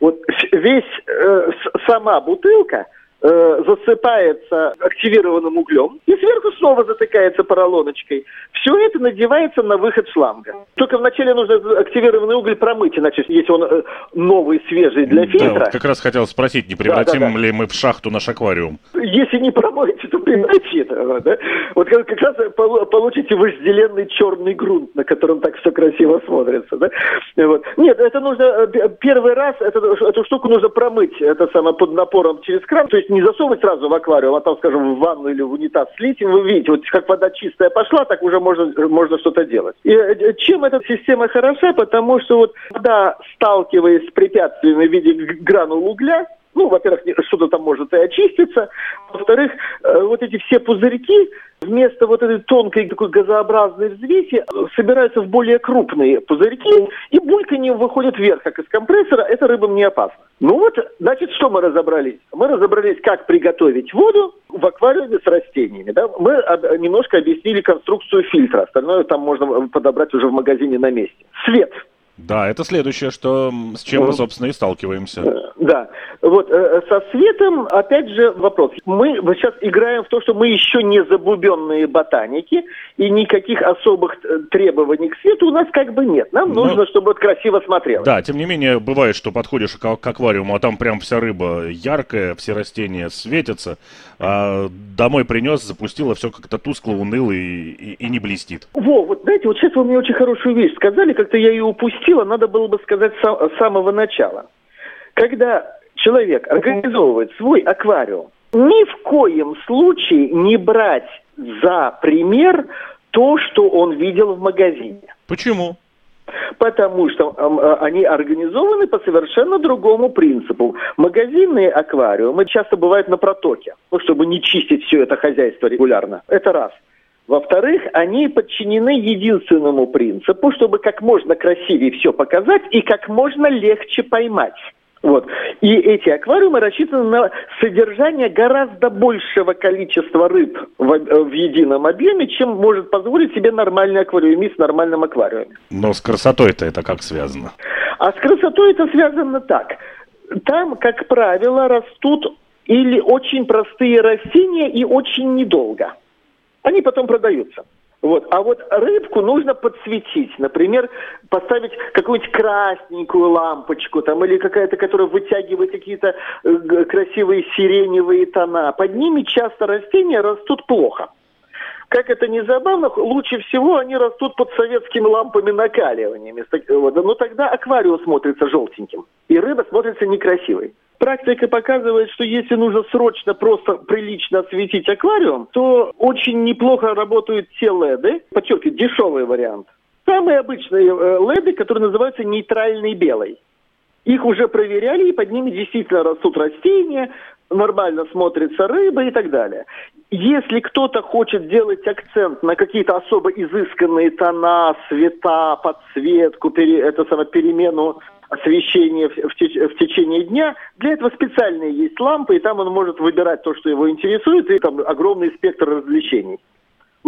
Вот весь, э, сама бутылка – Э, засыпается активированным углем и сверху снова затыкается поролоночкой. Все это надевается на выход шланга. Только вначале нужно активированный уголь промыть, иначе если он э, новый, свежий для фильтра... Да, вот как раз хотел спросить, не превратим да, да, да. ли мы в шахту наш аквариум? Если не промоете, то превратит. Да? Вот как раз получите вожделенный черный грунт, на котором так все красиво смотрится. Да? Вот. Нет, это нужно э, первый раз, это, эту штуку нужно промыть это самое, под напором через кран, то есть есть не засовывать сразу в аквариум, а там, скажем, в ванну или в унитаз слить, вы видите, вот как вода чистая пошла, так уже можно, можно что-то делать. И э, чем эта система хороша? Потому что вот вода, сталкиваясь с препятствиями в виде гранул угля, ну, во-первых, что-то там может и очиститься. Во-вторых, э, вот эти все пузырьки вместо вот этой тонкой такой газообразной взвеси собираются в более крупные пузырьки, и бульканье выходит вверх, как из компрессора. Это рыбам не опасно. Ну вот, значит, что мы разобрались? Мы разобрались, как приготовить воду в аквариуме с растениями. Да? Мы немножко объяснили конструкцию фильтра. Остальное там можно подобрать уже в магазине на месте. Свет – да, это следующее, что, с чем мы, собственно, и сталкиваемся. Э, да. Вот э, со светом, опять же, вопрос. Мы сейчас играем в то, что мы еще не забубенные ботаники, и никаких особых э, требований к свету у нас как бы нет. Нам Но... нужно, чтобы это красиво смотрелось. Да, тем не менее, бывает, что подходишь к, к аквариуму, а там прям вся рыба яркая, все растения светятся, а домой принес, запустила, все как-то тускло, уныло и, и, и не блестит. Во, вот знаете, вот сейчас вы мне очень хорошую вещь сказали, как-то я ее упустил сила надо было бы сказать с самого начала. Когда человек организовывает свой аквариум, ни в коем случае не брать за пример то, что он видел в магазине. Почему? Потому что э, они организованы по совершенно другому принципу. Магазинные аквариумы часто бывают на протоке, ну, чтобы не чистить все это хозяйство регулярно. Это раз. Во-вторых, они подчинены единственному принципу, чтобы как можно красивее все показать и как можно легче поймать. Вот. И эти аквариумы рассчитаны на содержание гораздо большего количества рыб в, в едином объеме, чем может позволить себе нормальный аквариумист в нормальном аквариуме. Но с красотой-то это как связано? А с красотой это связано так. Там, как правило, растут или очень простые растения и очень недолго – они потом продаются. Вот. А вот рыбку нужно подсветить. Например, поставить какую-нибудь красненькую лампочку там, или какая-то, которая вытягивает какие-то э, красивые сиреневые тона. Под ними часто растения растут плохо. Как это не забавно, лучше всего они растут под советскими лампами накаливаниями. Но тогда аквариум смотрится желтеньким, и рыба смотрится некрасивой. Практика показывает, что если нужно срочно просто прилично осветить аквариум, то очень неплохо работают те леды, подчеркиваю, дешевый вариант. Самые обычные э, леды, которые называются нейтральный белый. Их уже проверяли, и под ними действительно растут растения, нормально смотрится рыба и так далее. если кто-то хочет делать акцент на какие-то особо изысканные тона, цвета, подсветку, пере, это самое, перемену освещения в, в, теч, в течение дня, для этого специальные есть лампы, и там он может выбирать то, что его интересует, и там огромный спектр развлечений.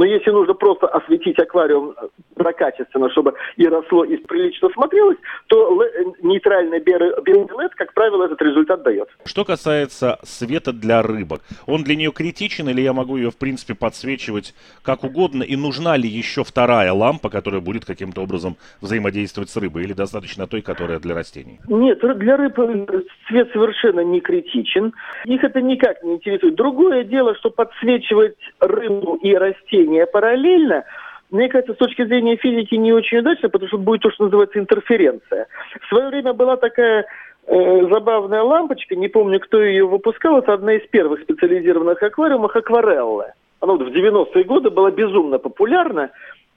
Но если нужно просто осветить аквариум прокачественно, э, чтобы и росло, и прилично смотрелось, то э, нейтральный белый LED, как правило, этот результат дает. Что касается света для рыбок, он для нее критичен или я могу ее, в принципе, подсвечивать как угодно? И нужна ли еще вторая лампа, которая будет каким-то образом взаимодействовать с рыбой? Или достаточно той, которая для растений? Нет, для рыб э, совершенно не критичен. Их это никак не интересует. Другое дело, что подсвечивать рыбу и растения движение параллельно, мне кажется, с точки зрения физики не очень удачно, потому что будет то, что называется интерференция. В свое время была такая э, забавная лампочка, не помню, кто ее выпускал, это одна из первых специализированных аквариумов аквареллы. Она вот в 90-е годы была безумно популярна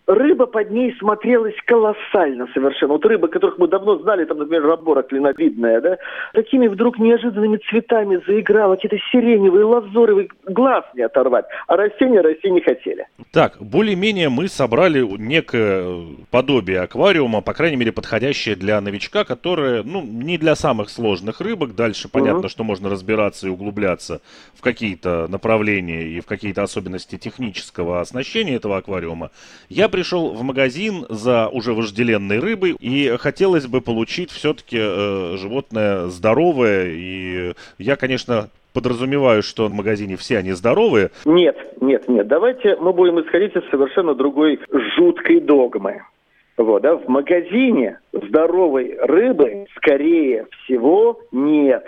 рыба под ней смотрелась колоссально совершенно. Вот рыба, которых мы давно знали, там, например, рабора клиновидная, да, такими вдруг неожиданными цветами заиграла, какие-то сиреневые, лазоревые, глаз не оторвать. А растения расти не хотели. Так, более-менее мы собрали некое подобие аквариума, по крайней мере, подходящее для новичка, которое, ну, не для самых сложных рыбок. Дальше понятно, угу. что можно разбираться и углубляться в какие-то направления и в какие-то особенности технического оснащения этого аквариума. Я пришел в магазин за уже вожделенной рыбой, и хотелось бы получить все-таки э, животное здоровое. И я, конечно, подразумеваю, что в магазине все они здоровые. Нет, нет, нет. Давайте мы будем исходить из совершенно другой жуткой догмы. Вот, да, в магазине здоровой рыбы, скорее всего, нет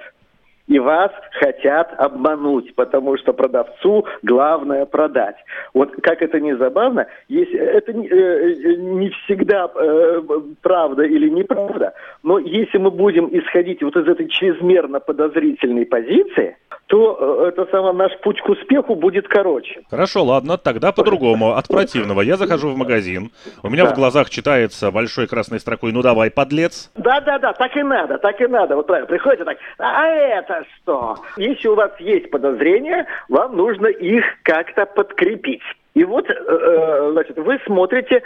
и вас хотят обмануть, потому что продавцу главное продать. Вот как это не забавно, если, это не, э, не всегда э, правда или неправда, но если мы будем исходить вот из этой чрезмерно подозрительной позиции, то э, это самое, наш путь к успеху будет короче. Хорошо, ладно, тогда по-другому, от противного. Я захожу в магазин, у меня да. в глазах читается большой красной строкой «Ну давай, подлец». Да-да-да, так и надо, так и надо. Вот правильно, приходите так, а это что? Если у вас есть подозрения, вам нужно их как-то подкрепить. И вот, э, э, значит, вы смотрите,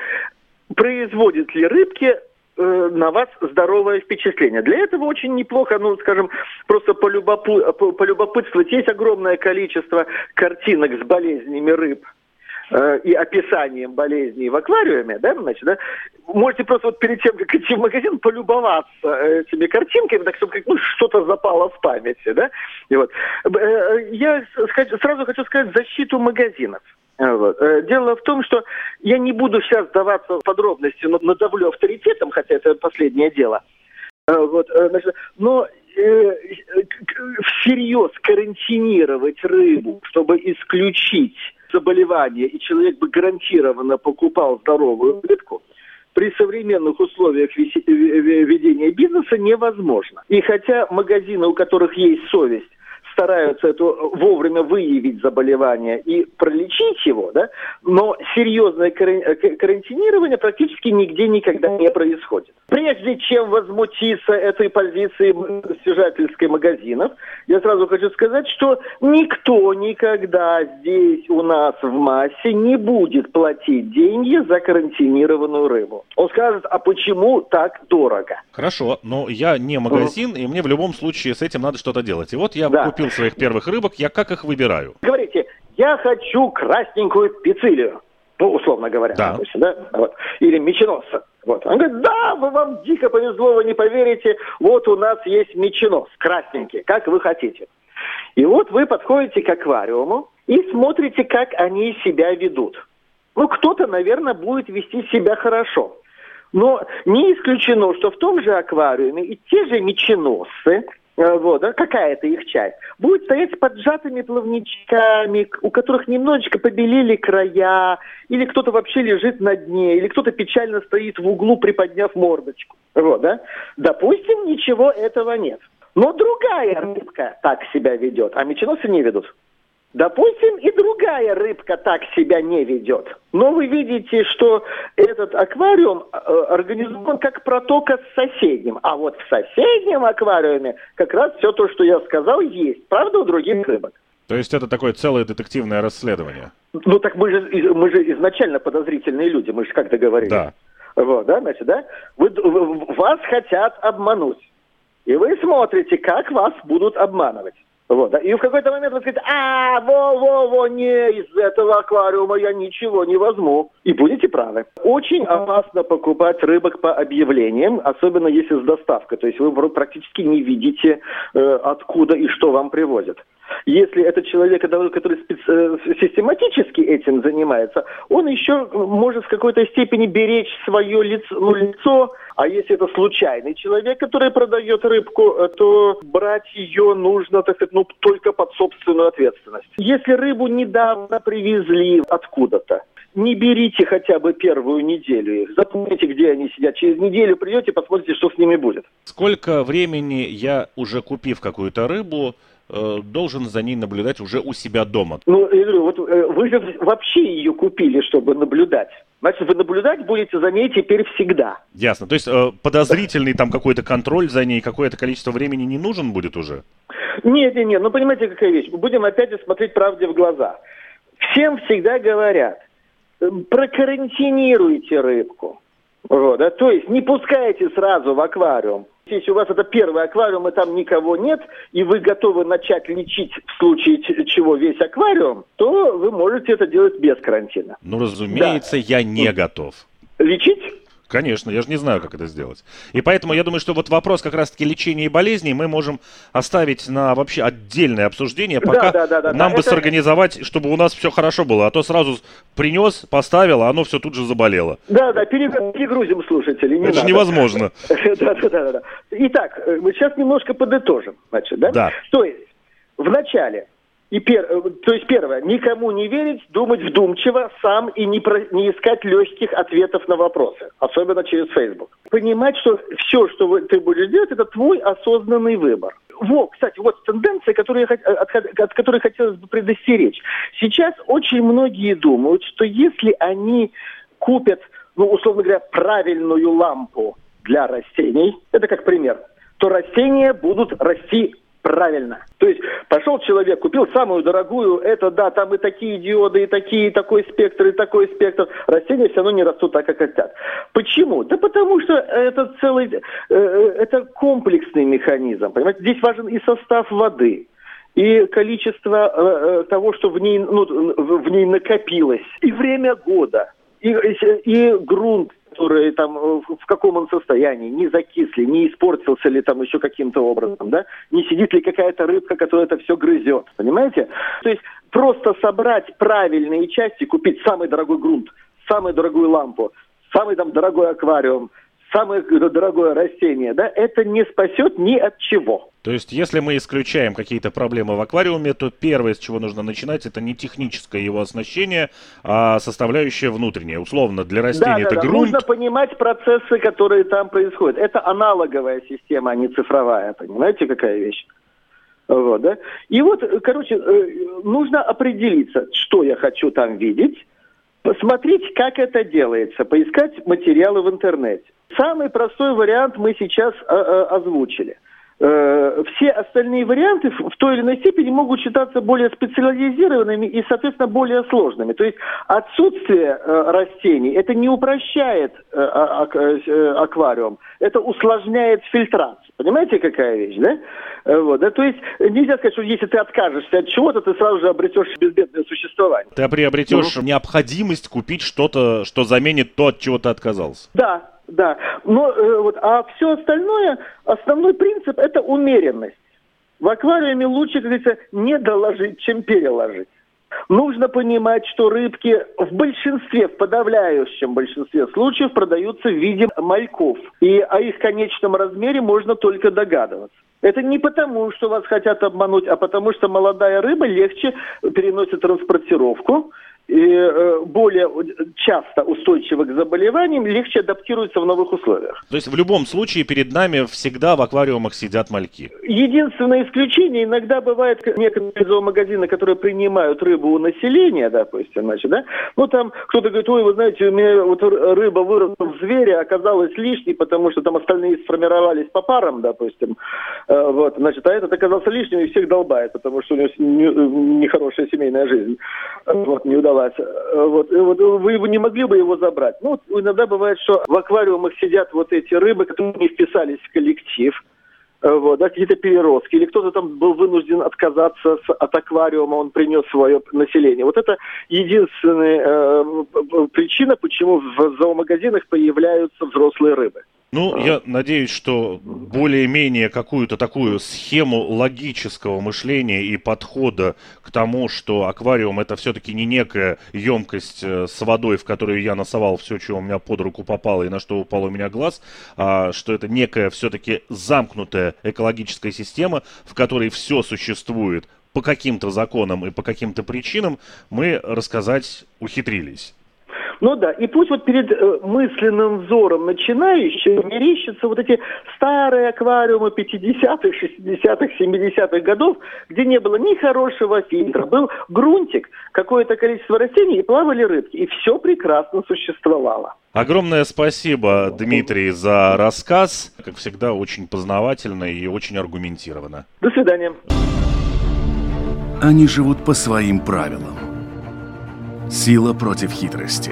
производят ли рыбки Э, на вас здоровое впечатление. Для этого очень неплохо, ну, скажем, просто полюбопы, полюбопытствовать. Есть огромное количество картинок с болезнями рыб э, и описанием болезней в аквариуме, да, значит, да, можете просто вот перед тем, как идти в магазин, полюбоваться э, этими картинками, так чтобы ну, что-то запало в памяти, да, и вот. Я сразу хочу сказать защиту магазинов. Вот. Э, дело в том, что я не буду сейчас сдаваться в подробности, но надавлю авторитетом, хотя это последнее дело. Э, вот, э, но всерьез карантинировать рыбу, чтобы исключить заболевание, и человек бы гарантированно покупал здоровую рыбку, при современных условиях ведения бизнеса невозможно. И хотя магазины, у которых есть совесть, стараются это вовремя выявить заболевание и пролечить его, да, но серьезное карантинирование практически нигде никогда не происходит. Прежде чем возмутиться этой позиции стяжательской магазинов, я сразу хочу сказать, что никто никогда здесь у нас в массе не будет платить деньги за карантинированную рыбу. Он скажет, а почему так дорого? Хорошо, но я не магазин, и мне в любом случае с этим надо что-то делать. И вот я да. купил своих первых рыбок, я как их выбираю? Говорите, я хочу красненькую пиццилию, ну, условно говоря, да. допустим, да? Вот. или меченосца. Вот. Он говорит, да, вы вам дико повезло, вы не поверите, вот у нас есть меченос, красненький, как вы хотите. И вот вы подходите к аквариуму и смотрите, как они себя ведут. Ну, кто-то, наверное, будет вести себя хорошо. Но не исключено, что в том же аквариуме и те же меченосцы, вот, да, какая-то их часть, будет стоять с поджатыми плавничками, у которых немножечко побелели края, или кто-то вообще лежит на дне, или кто-то печально стоит в углу, приподняв мордочку. Вот, да? Допустим, ничего этого нет. Но другая рыбка так себя ведет, а меченосы не ведут. Допустим, и другая рыбка так себя не ведет. Но вы видите, что этот аквариум э, организован как протока с соседним. А вот в соседнем аквариуме как раз все то, что я сказал, есть. Правда, у других рыбок. То есть это такое целое детективное расследование? Ну так мы же, мы же изначально подозрительные люди, мы же как договорились. Да. Вот, да, значит, да? Вы, вас хотят обмануть. И вы смотрите, как вас будут обманывать. Вот? И в какой-то момент вы скажете, а, во-во-во, не, из этого аквариума я ничего не возьму. И будете правы. Очень опасно покупать рыбок по объявлениям, особенно если с доставкой. То есть вы практически не видите, э, откуда и что вам привозят. Если это человек, который э, систематически этим занимается, он еще может в какой-то степени беречь свое лицо, ну, лицо а если это случайный человек, который продает рыбку, э, то брать ее нужно, так сказать, ну, только под собственную ответственность. Если рыбу недавно привезли откуда-то, не берите хотя бы первую неделю их. Запомните, где они сидят. Через неделю придете, посмотрите, что с ними будет. Сколько времени я, уже купив какую-то рыбу, должен за ней наблюдать уже у себя дома? Ну, я говорю, вот э, вы же вообще ее купили, чтобы наблюдать. Значит, вы наблюдать будете за ней теперь всегда. Ясно. То есть э, подозрительный там какой-то контроль за ней, какое-то количество времени не нужен будет уже? Нет, нет, нет. Ну, понимаете, какая вещь? Мы будем опять же смотреть правде в глаза. Всем всегда говорят, эм, прокарантинируйте рыбку. Вот, да? То есть не пускайте сразу в аквариум. Если у вас это первый аквариум, и там никого нет, и вы готовы начать лечить в случае чего весь аквариум, то вы можете это делать без карантина. Ну, разумеется, да. я не готов. Лечить? Конечно, я же не знаю, как это сделать. И поэтому я думаю, что вот вопрос как раз-таки лечения и болезней мы можем оставить на вообще отдельное обсуждение, пока да, да, да, нам да, бы это... сорганизовать, чтобы у нас все хорошо было. А то сразу принес, поставил, а оно все тут же заболело. Да, да, перегрузим слушателей. Не это надо. же невозможно. Да, да, да, да. Итак, э, мы сейчас немножко подытожим. Значит, да? Да. То есть, в начале и пер... Э, то есть первое, никому не верить, думать вдумчиво, сам и не, про... не искать легких ответов на вопросы, особенно через Facebook. Понимать, что все, что ты будешь делать, это твой осознанный выбор. Во, кстати, вот тенденция, которую я, от, от которой хотелось бы предостеречь. Сейчас очень многие думают, что если они купят, ну, условно говоря, правильную лампу для растений, это как пример, то растения будут расти правильно. То есть пошел человек, купил самую дорогую, это да, там и такие диоды, и такие, и такой спектр, и такой спектр. Растения все равно не растут так, как хотят. Почему? Да потому что это целый, э, э, это комплексный механизм. Понимаете, здесь важен и состав воды, и количество э, э того, что в ней, ну, в ней накопилось, и время года, и, и грунт, который там э, в каком он состоянии, не закисли, не испортился ли там еще каким-то образом, да, не сидит ли какая-то рыбка, которая это все грызет, понимаете? То есть просто собрать правильные части, купить самый дорогой грунт, самую дорогую лампу, самый там дорогой аквариум, самое дорогое растение, да, это не спасет ни от чего. То есть, если мы исключаем какие-то проблемы в аквариуме, то первое, с чего нужно начинать, это не техническое его оснащение, а составляющая внутренняя. Условно, для растений да, это да, грунт. Нужно понимать процессы, которые там происходят. Это аналоговая система, а не цифровая. Понимаете, какая вещь? Вот, да? И вот, короче, э, нужно определиться, что я хочу там видеть, посмотреть, как это делается, поискать материалы в интернете. Самый простой вариант мы сейчас э, э, озвучили. Э, все остальные варианты в той или иной степени могут считаться более специализированными и, соответственно, более сложными. То есть отсутствие растений это не упрощает аквариум, это усложняет фильтрацию. Понимаете, какая вещь, да? Вот, да? То есть нельзя сказать, что если ты откажешься от чего-то, ты сразу же обретешь безбедное существование. Ты приобретешь ну, необходимость купить что-то, что заменит то, от чего ты отказался. Да, да. Но э, вот, а все остальное, основной принцип это умеренность. В аквариуме лучше, как говорится, не доложить, чем переложить. Нужно понимать, что рыбки в большинстве, в подавляющем большинстве случаев продаются в виде мальков. И о их конечном размере можно только догадываться. Это не потому, что вас хотят обмануть, а потому что молодая рыба легче переносит транспортировку, более часто устойчивы к заболеваниям, легче адаптируются в новых условиях. То есть в любом случае перед нами всегда в аквариумах сидят мальки? Единственное исключение, иногда бывает некоторые зоомагазины, которые принимают рыбу у населения, допустим, значит, да, ну там кто-то говорит, ой, вы знаете, у меня вот рыба выросла в зверя, оказалась лишней, потому что там остальные сформировались по парам, допустим, э, вот, значит, а этот оказался лишним и всех долбает, потому что у него нехорошая семейная жизнь, вот, не удалась. Вот, вот вы не могли бы его забрать? Ну, иногда бывает, что в аквариумах сидят вот эти рыбы, которые не вписались в коллектив, Э, вот, да, какие-то переростки, или кто-то там был вынужден отказаться с, от аквариума, он принес свое население. Вот это единственная э, причина, почему в зоомагазинах появляются взрослые рыбы. Ну, я надеюсь, что более-менее какую-то такую схему логического мышления и подхода к тому, что аквариум это все-таки не некая емкость э, с водой, в которую я носовал все, что у меня под руку попало и на что упал у меня глаз, а что это некая все-таки замкнутая экологическая система, в которой все существует по каким-то законам и по каким-то причинам, мы рассказать ухитрились. Ну да, и пусть вот перед э, мысленным взором начинающего мерещатся вот эти старые аквариумы 50-х, 60-х, 70-х годов, где не было ни хорошего фильтра, был грунтик, какое-то количество растений и плавали рыбки, и все прекрасно существовало. Огромное спасибо, Дмитрий, за рассказ. Как всегда, очень познавательно и очень аргументированно. До свидания. Они живут по своим правилам Сила против хитрости.